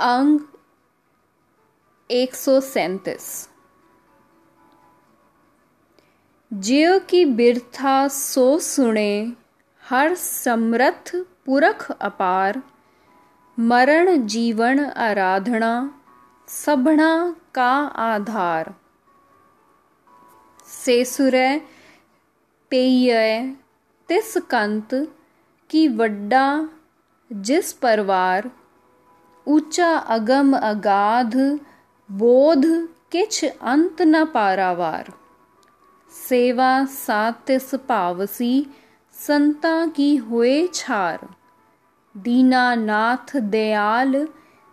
अंग एक सौ सैतीस। ज्यो की बिरथा सो सुने, हर समर्थ पुरख अपार। मरण जीवन आराधना सभना का आधार। सेसुरै पेय तिस कंत की वड्डा जिस परवार। ऊँचा अगम अगाध बोध किछ अंत न पारावार। सेवा सातिस पावसी संता की हुए छार। दीनानाथ दयाल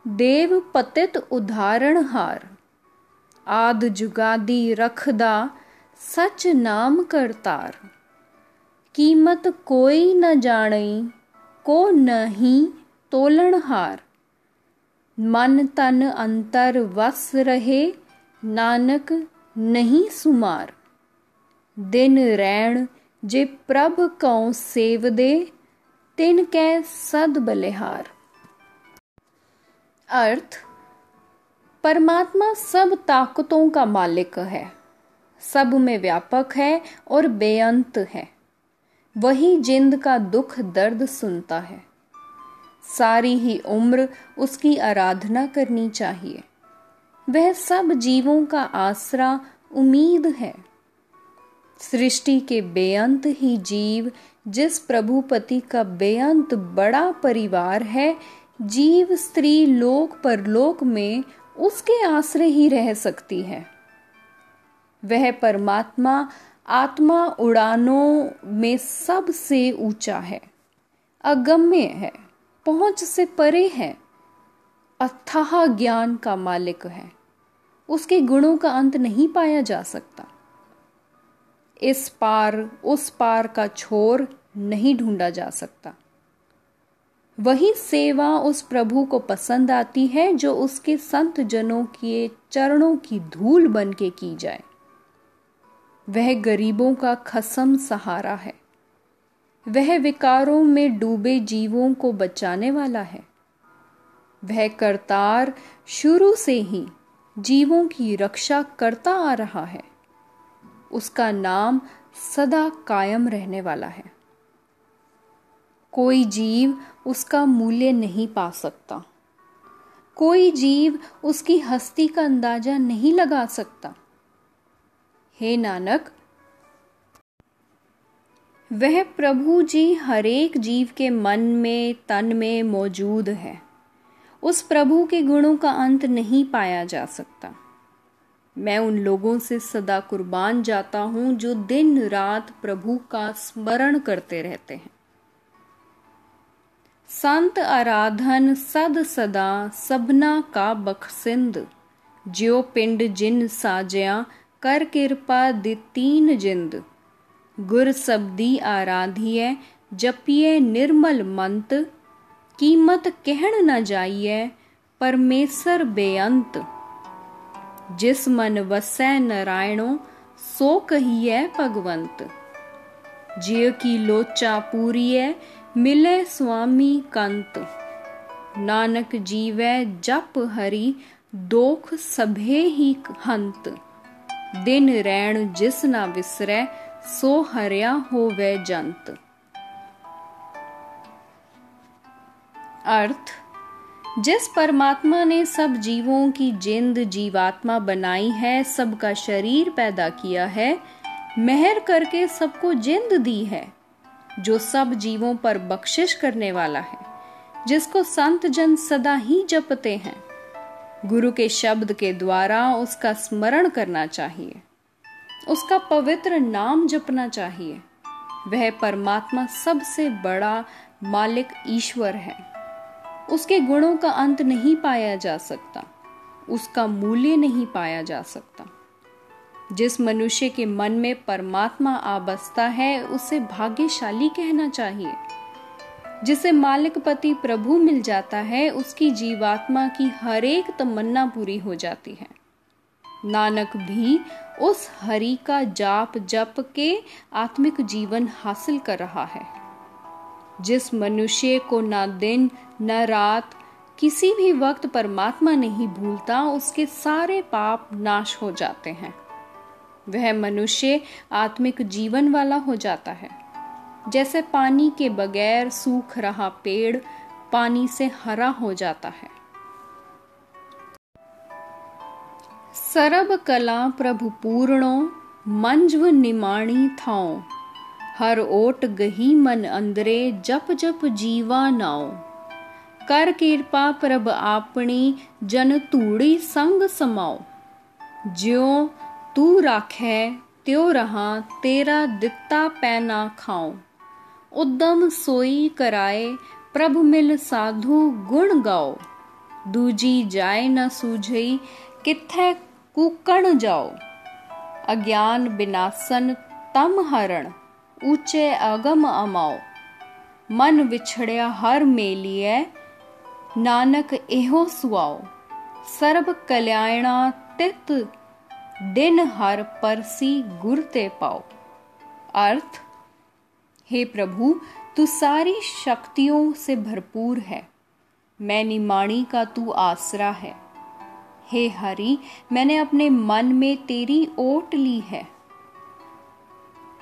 देव पतित उदाहरण हार। आद जुगादी रखदा सच नाम करतार। कीमत कोई न जाने को नहीं तोलन हार। मन तन अंतर वस रहे, नानक नहीं सुमार। दिन रैण जे प्रभ कौ सेव दे, तिन कै सद बलिहार। अर्थ, परमात्मा सब ताकतों का मालिक है। सब में व्यापक है और बेअंत है। वही जिंद का दुख दर्द सुनता है। सारी ही उम्र उसकी आराधना करनी चाहिए। वह सब जीवों का आसरा उम्मीद है। सृष्टि के बेअंत ही जीव, जिस प्रभुपति का बेअंत बड़ा परिवार है, जीव स्त्री लोक परलोक में उसके आश्रय ही रह सकती है। वह परमात्मा आत्मा उड़ानों में सबसे ऊँचा है, अगम्य है। पहुँच से परे है। अथाह ज्ञान का मालिक है। उसके गुणों का अंत नहीं पाया जा सकता। इस पार, उस पार का छोर नहीं ढूंढा जा सकता। वही सेवा उस प्रभु को पसंद आती है जो उसके संत जनों के चरणों की धूल बन के की जाए। वह गरीबों का खसम सहारा है। वह विकारों में डूबे जीवों को बचाने वाला है। वह करतार शुरू से ही जीवों की रक्षा करता आ रहा है। उसका नाम सदा कायम रहने वाला है। कोई जीव उसका मूल्य नहीं पा सकता। कोई जीव उसकी हस्ती का अंदाज़ा नहीं लगा सकता। हे नानक वह प्रभु जी हरेक जीव के मन में, तन में मौजूद है। उस प्रभु के गुणों का अंत नहीं पाया जा सकता। मैं उन लोगों से सदा कुर्बान जाता हूँ जो दिन रात प्रभु का स्मरण करते रहते हैं। संत आराधन सद सदा सबना का बखसिंद ज्यो पिंड जिन साजया, कर कृपा दितीन जिंद। गुर सबदी आराधिय जपिए निर्मल मंत कीमत कहण न जाइए परमेसर बेअंत जिस मन वसै नारायणो सो कहिए भगवंत जिय की लोचा पूरीय मिले स्वामी कंत नानक जीवै जप हरि दोख सभे ही हंत दिन रैण जिस ना विसरै सो हरिया होवे जंत। अर्थ, जिस परमात्मा ने सब जीवों की जिंद जीवात्मा बनाई है, सबका शरीर पैदा किया है, मेहर करके सबको जिंद दी है, जो सब जीवों पर बख्शिश करने वाला है, जिसको संत जन सदा ही जपते हैं। गुरु के शब्द के द्वारा उसका स्मरण करना चाहिए। उसका पवित्र नाम जपना चाहिए। वह परमात्मा सबसे बड़ा मालिक ईश्वर है। उसके गुणों का अंत नहीं पाया जा सकता। उसका मूल्य नहीं पाया जा सकता। जिस मनुष्य के मन में परमात्मा आ बसता है, उसे भाग्यशाली कहना चाहिए। जिसे मालिक पति प्रभु मिल जाता है, उसकी जीवात्मा की हर एक तमन्ना पूरी हो जाती है। नानक भी उस हरि का जाप जप के आत्मिक जीवन हासिल कर रहा है। जिस मनुष्य को न दिन, न रात, किसी भी वक्त परमात्मा नहीं भूलता, उसके सारे पाप नाश हो जाते हैं। वह मनुष्य आत्मिक जीवन वाला हो जाता है। जैसे पानी के बगैर सूख रहा पेड़ पानी से हरा हो जाता है। सरब कला प्रभु पूर्णो मंजव निमाणी थाओ हर ओट गही मन अंदरे जप जप जीवा नाओ कर कृपा प्रभ आपनी जन तूड़ी संग समाओ ज्यो तू राखे त्यो रहा तेरा दिता पैना खाओ उद्दम सोई कराए प्रभ मिल साधु गुण गाओ दूजी जाए न सूझई किथे कुकण जाओ अज्ञान बिनासन तम हरण ऊँचे अगम अमाओ मन विछड़िया हर मेलिए नानक एहो सुआओ सर्व कल्याणा तित दिन हर परसी गुरते पाओ अर्थ हे प्रभु तू सारी शक्तियों से भरपूर है मैं निमाणी का तू आसरा है हे हरि, मैंने अपने मन में तेरी ओट ली है।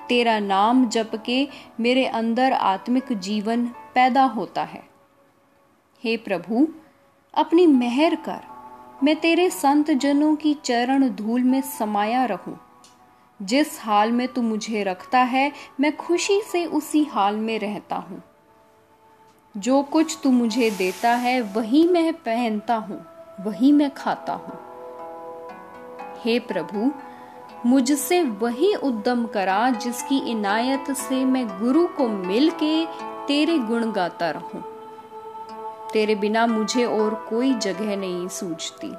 तेरा नाम जप के मेरे अंदर आत्मिक जीवन पैदा होता है। हे प्रभु, अपनी मेहर कर। मैं तेरे संत जनों की चरण धूल में समाया रहूँ। जिस हाल में तू मुझे रखता है, मैं खुशी से उसी हाल में रहता हूँ। जो कुछ तू मुझे देता है, वही मैं पहनता हूँ। वही मैं खाता हूँ। हे प्रभु, मुझसे वही उद्यम करा जिसकी इनायत से मैं गुरु को मिलके तेरे गुण गाता रहूँ। तेरे बिना मुझे और कोई जगह नहीं सूझती।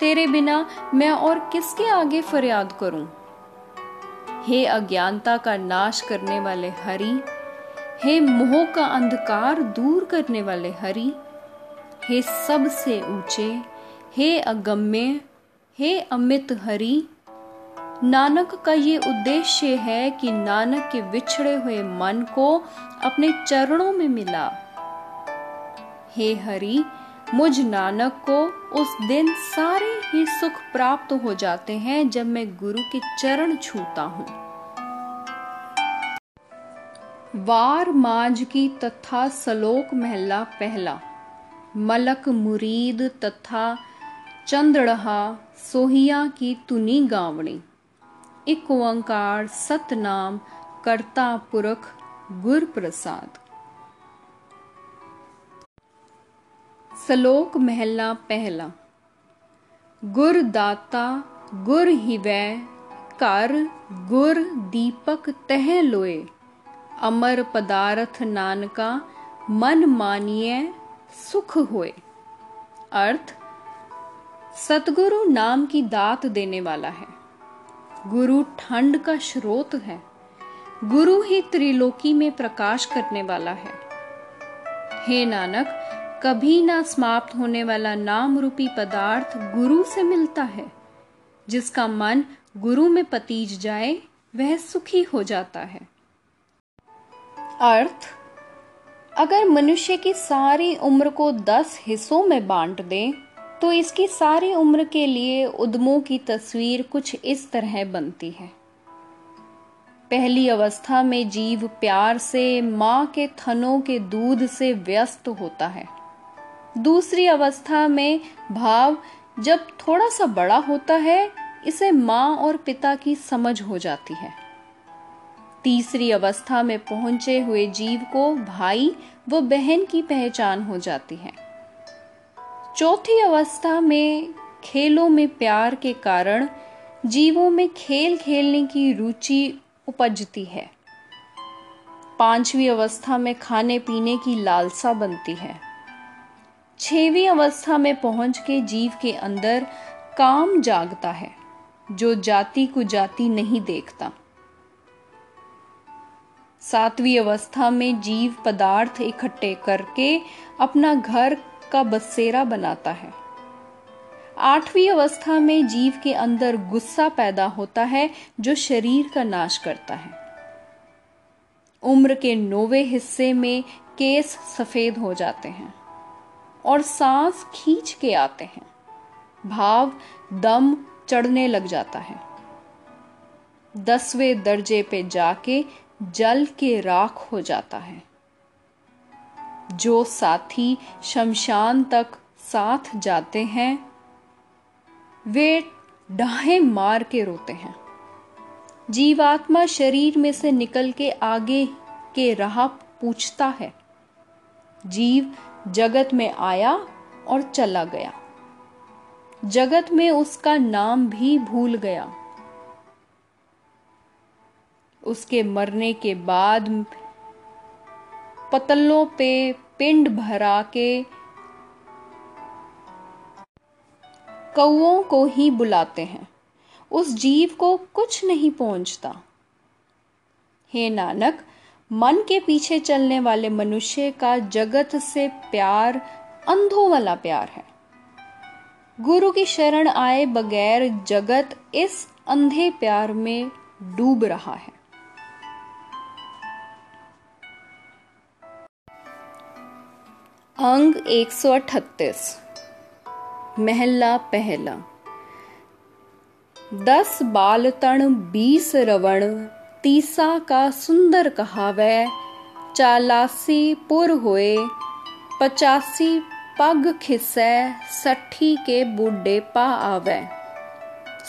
तेरे बिना मैं और किसके आगे फरियाद करूँ? हे अज्ञानता का नाश करने वाले हरि, हे मोह का अंधकार दूर करने वाले हरि हे सबसे ऊँचे, हे अगम्य, हे अमित हरि। नानक का ये उद्देश्य है कि नानक के विछड़े हुए मन को अपने चरणों में मिला। हे हरि, मुझ नानक को उस दिन सारे ही सुख प्राप्त हो जाते हैं जब मैं गुरु के चरण छूता हूँ। वार माज की तथा सलोक महला पहला। मलक मुरीद तथा चंद्रहा सोहिया की तुनी गावणी। एक ओंकार सतनाम करता पुरख गुर प्रसाद सलोक महला पहला। गुर दाता, गुर हिवै, कर गुर दीपक तह लोए। अमर पदार्थ नानका, मन मानिए सुख होए। अर्थ, सतगुरु नाम की दात देने वाला है। गुरु ठंड का स्रोत है। गुरु ही त्रिलोकी में प्रकाश करने वाला है। हे नानक, कभी ना समाप्त होने वाला नाम रूपी पदार्थ गुरु से मिलता है। जिसका मन गुरु में पतीज जाए, वह सुखी हो जाता है। अर्थ अगर मनुष्य की सारी उम्र को दस हिस्सों में बांट दें तो इसकी सारी उम्र के लिए उद्यमों की तस्वीर कुछ इस तरह बनती है। पहली अवस्था में जीव प्यार से, माँ के थनों के दूध से व्यस्त होता है। दूसरी अवस्था में भाव जब थोड़ा सा बड़ा होता है, इसे माँ और पिता की समझ हो जाती है। तीसरी अवस्था में पहुँचे हुए जीव को भाई व बहन की पहचान हो जाती है। चौथी अवस्था में खेलों में प्यार के कारण जीवों में खेल खेलने की रुचि उपजती है। पांचवी अवस्था में खाने पीने की लालसा बनती है। छवी अवस्था में पहुँच के जीव के अंदर काम जागता है, जो जाति को जाति नहीं देखता। सातवीं अवस्था में जीव पदार्थ इकट्ठे करके अपना घर का बसेरा बनाता है। आठवीं अवस्था में जीव के अंदर गुस्सा पैदा होता है, जो शरीर का नाश करता है। उम्र के नौवे हिस्से में केस सफ़ेद हो जाते हैं और सांस खींच के आते हैं। भाव दम चढ़ने लग जाता है। दसवें दर्जे पे जाके जल के राख हो जाता है। जो साथी शमशान तक साथ जाते हैं, वे डाहे मार के रोते हैं। जीवात्मा शरीर में से निकल के आगे के राह पूछता है। जीव जगत में आया और चला गया। जगत में उसका नाम भी भूल गया। उसके मरने के बाद पतलों पे पिंड भरा के कौओं को ही बुलाते हैं। उस जीव को कुछ नहीं पहुँचता। हे नानक, मन के पीछे चलने वाले मनुष्य का जगत से प्यार अंधों वाला प्यार है। गुरु की शरण आए बगैर जगत इस अंधे प्यार में डूब रहा है। अंग 138 महला पहला। दस बालतण बीस रवण, तीसा का सुंदर कहावे, चालासी पुर होए, पचासी पग खिसै सठी के बूढ़े पा आवे।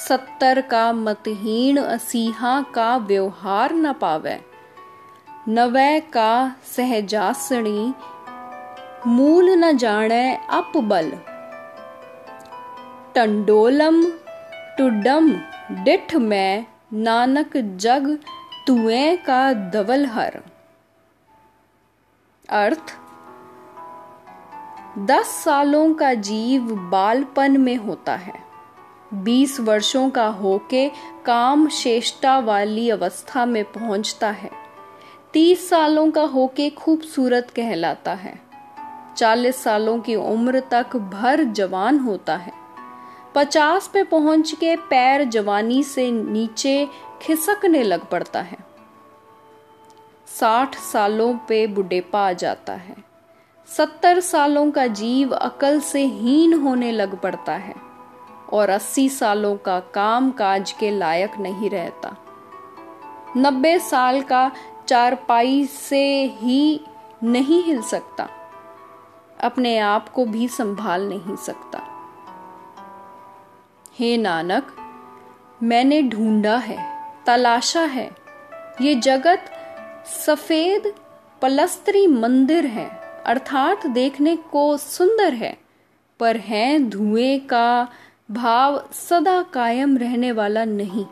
सत्तर का मतहीन असीहा का व्यवहार न पावे। नवे का सहजासणी मूल न जाने अपबल। टंडोलम टुडम डिठ में, नानक जग तुए का दवल हर। अर्थ, दस सालों का जीव बालपन में होता है। बीस वर्षों का होके काम शेष्टा वाली अवस्था में पहुँचता है। तीस सालों का होके खूबसूरत कहलाता है। चालीस सालों की उम्र तक भर जवान होता है। पचास पे पहुँच के पैर जवानी से नीचे खिसकने लग पड़ता है। साठ सालों पे बुढ़ेपा आ जाता है। सत्तर सालों का जीव अकल से हीन होने लग पड़ता है और अस्सी सालों का काम काज के लायक नहीं रहता। नब्बे साल का चारपाई से ही नहीं हिल सकता। अपने आप को भी संभाल नहीं सकता। हे नानक, मैंने ढूंढा है, तलाशा है। ये जगत सफ़ेद, पलस्त्री मंदिर है, अर्थात देखने को सुंदर है, पर है धुएँ का भाव सदा कायम रहने वाला नहीं।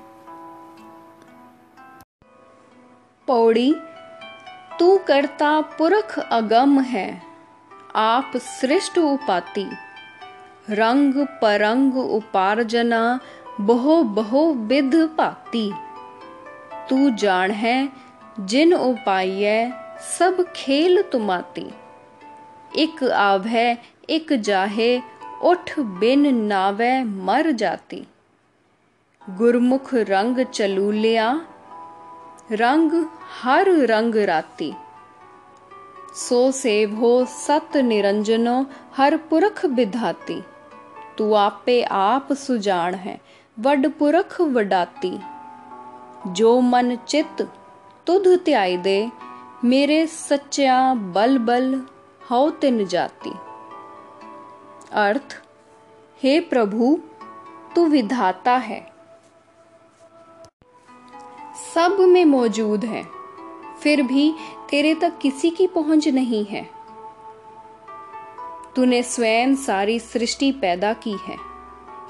पौड़ी, तू करता पुरख अगम है। आप सृष्ट उपाति। रंग परंग उपार्जना बहो बहो विध पाती। तू जान है, जिन उपाय सब खेल तुमाती एक आभे एक जाहे, उठ बिन नावे मर जाती। गुरमुख रंग चलू लिया रंग हर रंग राती। सो सेवो सत निरंजनो, हर पुरख विधाती तू आपे आप सुजान है, वड पुरख वडाती। जो मन चित, तुध त्याई दे, मेरे सच्चा बल बल हो तिन जाती। अर्थ, हे प्रभु, तू विधाता है। सब में मौजूद है, फिर भी तेरे तक किसी की पहुँच नहीं है। तूने स्वयं सारी सृष्टि पैदा की है।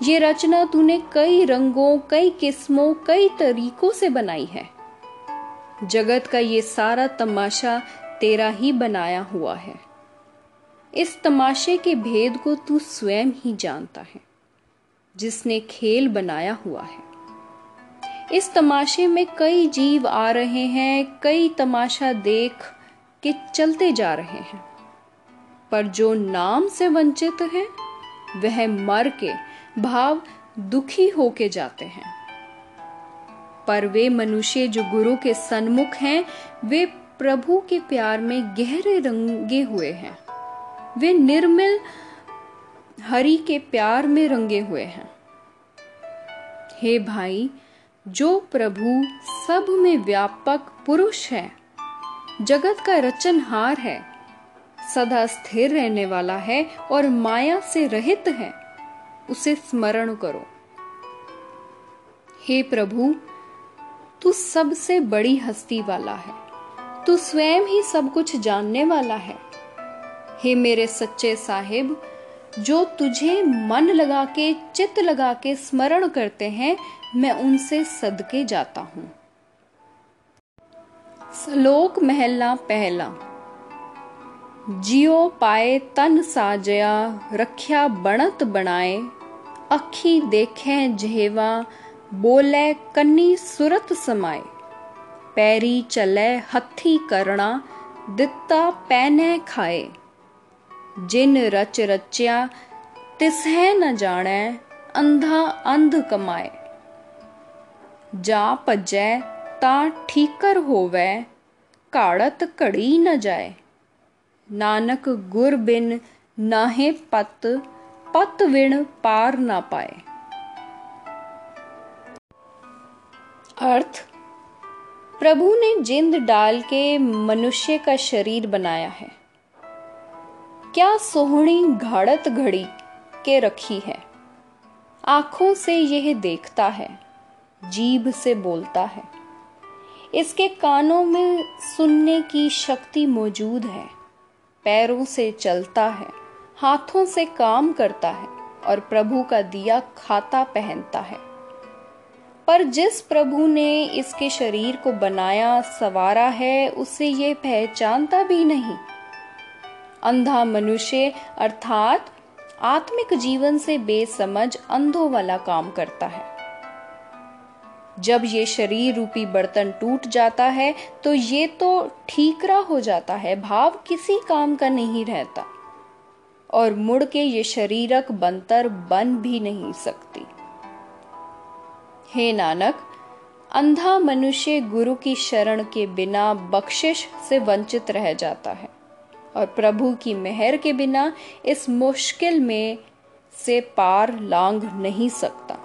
ये रचना तूने कई रंगों, कई किस्मों, कई तरीकों से बनाई है। जगत का ये सारा तमाशा तेरा ही बनाया हुआ है। इस तमाशे के भेद को तू स्वयं ही जानता है, जिसने खेल बनाया हुआ है। इस तमाशे में कई जीव आ रहे हैं, कई तमाशा देख के चलते जा रहे हैं। पर जो नाम से वंचित है, वह मर के भाव दुखी होके जाते हैं। पर वे मनुष्य जो गुरु के सन्मुख हैं, वे प्रभु के प्यार में गहरे रंगे हुए हैं। वे निर्मल हरि के प्यार में रंगे हुए हैं। हे भाई जो प्रभु सब में व्यापक पुरुष है। जगत का रचनहार है। सदा स्थिर रहने वाला है और माया से रहित है। उसे स्मरण करो। हे प्रभु, तू सबसे बड़ी हस्ती वाला है। तू स्वयं ही सब कुछ जानने वाला है। हे मेरे सच्चे साहिब, जो तुझे मन लगा के चित लगा के स्मरण करते हैं मैं उनसे सदके जाता हूँ। श्लोक महला पहला। जियो पाए तन साजया, रख्या बणत बनाए। अखी देखे जेवा बोले कन्नी सुरत समाए। पैरी चले हथी करना दिता पैने खाए। जिन रच रचिया, तिसह न जाने अंधा अंध कमाए। जा भजै ता ठीकर होवे, काड़त घड़ी न जाए। नानक गुर बिन नाहे पत पत विण पार ना पाए। अर्थ, प्रभु ने जिंद डाल के मनुष्य का शरीर बनाया है। क्या सोहनी घाड़त घड़ी के रखी है? आँखों से यह देखता है। जीभ से बोलता है। इसके कानों में सुनने की शक्ति मौजूद है। पैरों से चलता है, हाथों से काम करता है और प्रभु का दिया खाता पहनता है। पर जिस प्रभु ने इसके शरीर को बनाया, सवारा है, उसे ये पहचानता भी नहीं। अंधा मनुष्य, अर्थात आत्मिक जीवन से बेसमझ, अंधों वाला काम करता है। जब ये शरीर रूपी बर्तन टूट जाता है तो ये तो ठीकरा हो जाता है, भाव किसी काम का नहीं रहता। और मुड़ के ये शरीरक बनतर बन भी नहीं सकती। हे नानक, अंधा मनुष्य गुरु की शरण के बिना बख्शिश से वंचित रह जाता है। और प्रभु की मेहर के बिना इस मुश्किल में से पार लांग नहीं सकता।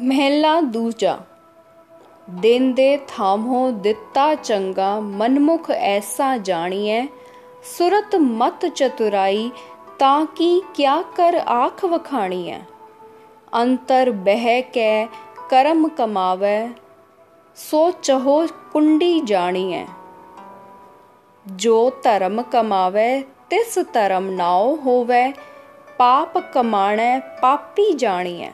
ਮਹਿਲਾ ਦੂਜਾ। ਦਿਨ ਦੇ ਥਾਮੋ ਦਿੱਤਾ ਚੰਗਾ, ਮਨਮੁਖ ਐਸਾ ਜਾਣੀਐ, ਸੁਰਤ ਮਤ ਚਤੁਰਾਈ, ਤਾਂ ਕੀ ਕਿਆ ਕਰ ਆਖ ਵਖਾਣੀਐ। ਅੰਤਰ ਬਹਿ ਕੇ ਕਰਮ ਕਮਾਵੇ, ਸੋ ਚਹੋ ਕੁੰਡੀ ਜਾਣੀਐ। ਜੋ ਧਰਮ ਕਮਾਵੇ, ਤਿਸ ਧਰਮ ਨਾਉ ਹੋਵੇ, ਪਾਪ ਕਮਾਣੈ, ਪਾਪੀ ਜਾਣੀਐ।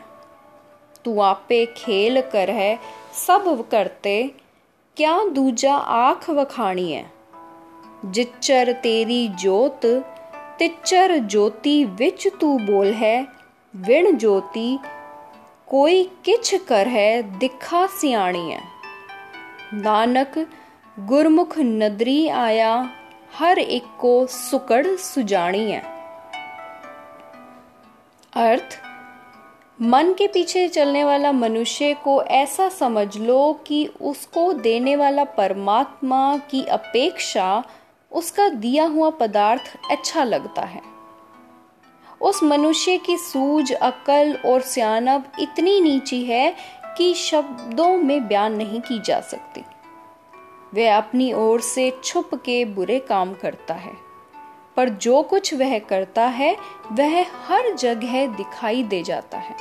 तू आपे खेल कर है, सब करते, क्या दूजा आख वखाणी है जिच्चर तेरी जोत तिच्चर ज्योति विच तू बोल है, विण ज्योति कोई किछ कर है, दिखा सियाणी है नानक गुरमुख नदरी आया, हर एक को सुकड़ सुजानी है अर्थ मन के पीछे चलने वाला मनुष्य को ऐसा समझ लो कि उसको देने वाला परमात्मा की अपेक्षा उसका दिया हुआ पदार्थ अच्छा लगता है। उस मनुष्य की सूझ, अकल और सियानब इतनी नीची है कि शब्दों में बयान नहीं की जा सकती। वह अपनी ओर से छुप के बुरे काम करता है। पर जो कुछ वह करता है, वह हर जगह दिखाई दे जाता है।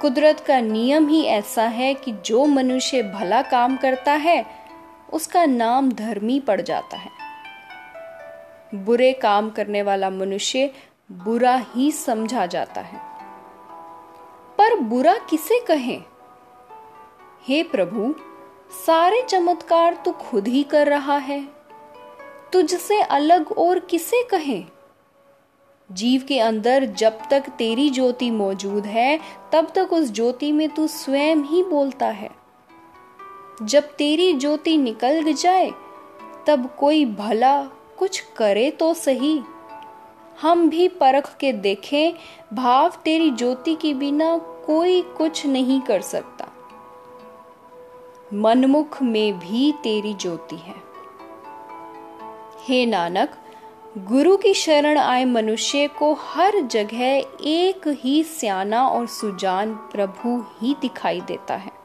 कुदरत का नियम ही ऐसा है कि जो मनुष्य भला काम करता है, उसका नाम धर्मी पड़ जाता है। बुरे काम करने वाला मनुष्य बुरा ही समझा जाता है। पर बुरा किसे कहें? हे प्रभु, सारे चमत्कार तो खुद ही कर रहा है। तुझसे अलग और किसे कहें? जीव के अंदर जब तक तेरी ज्योति मौजूद है, तब तक उस ज्योति में तू स्वयं ही बोलता है। जब तेरी ज्योति निकल जाए, तब कोई भला कुछ करे तो सही। हम भी परख के देखें, भाव तेरी ज्योति के बिना कोई कुछ नहीं कर सकता। मनमुख में भी तेरी ज्योति है। हे नानक, गुरु की शरण आए मनुष्य को हर जगह एक ही सियाना और सुजान प्रभु ही दिखाई देता है।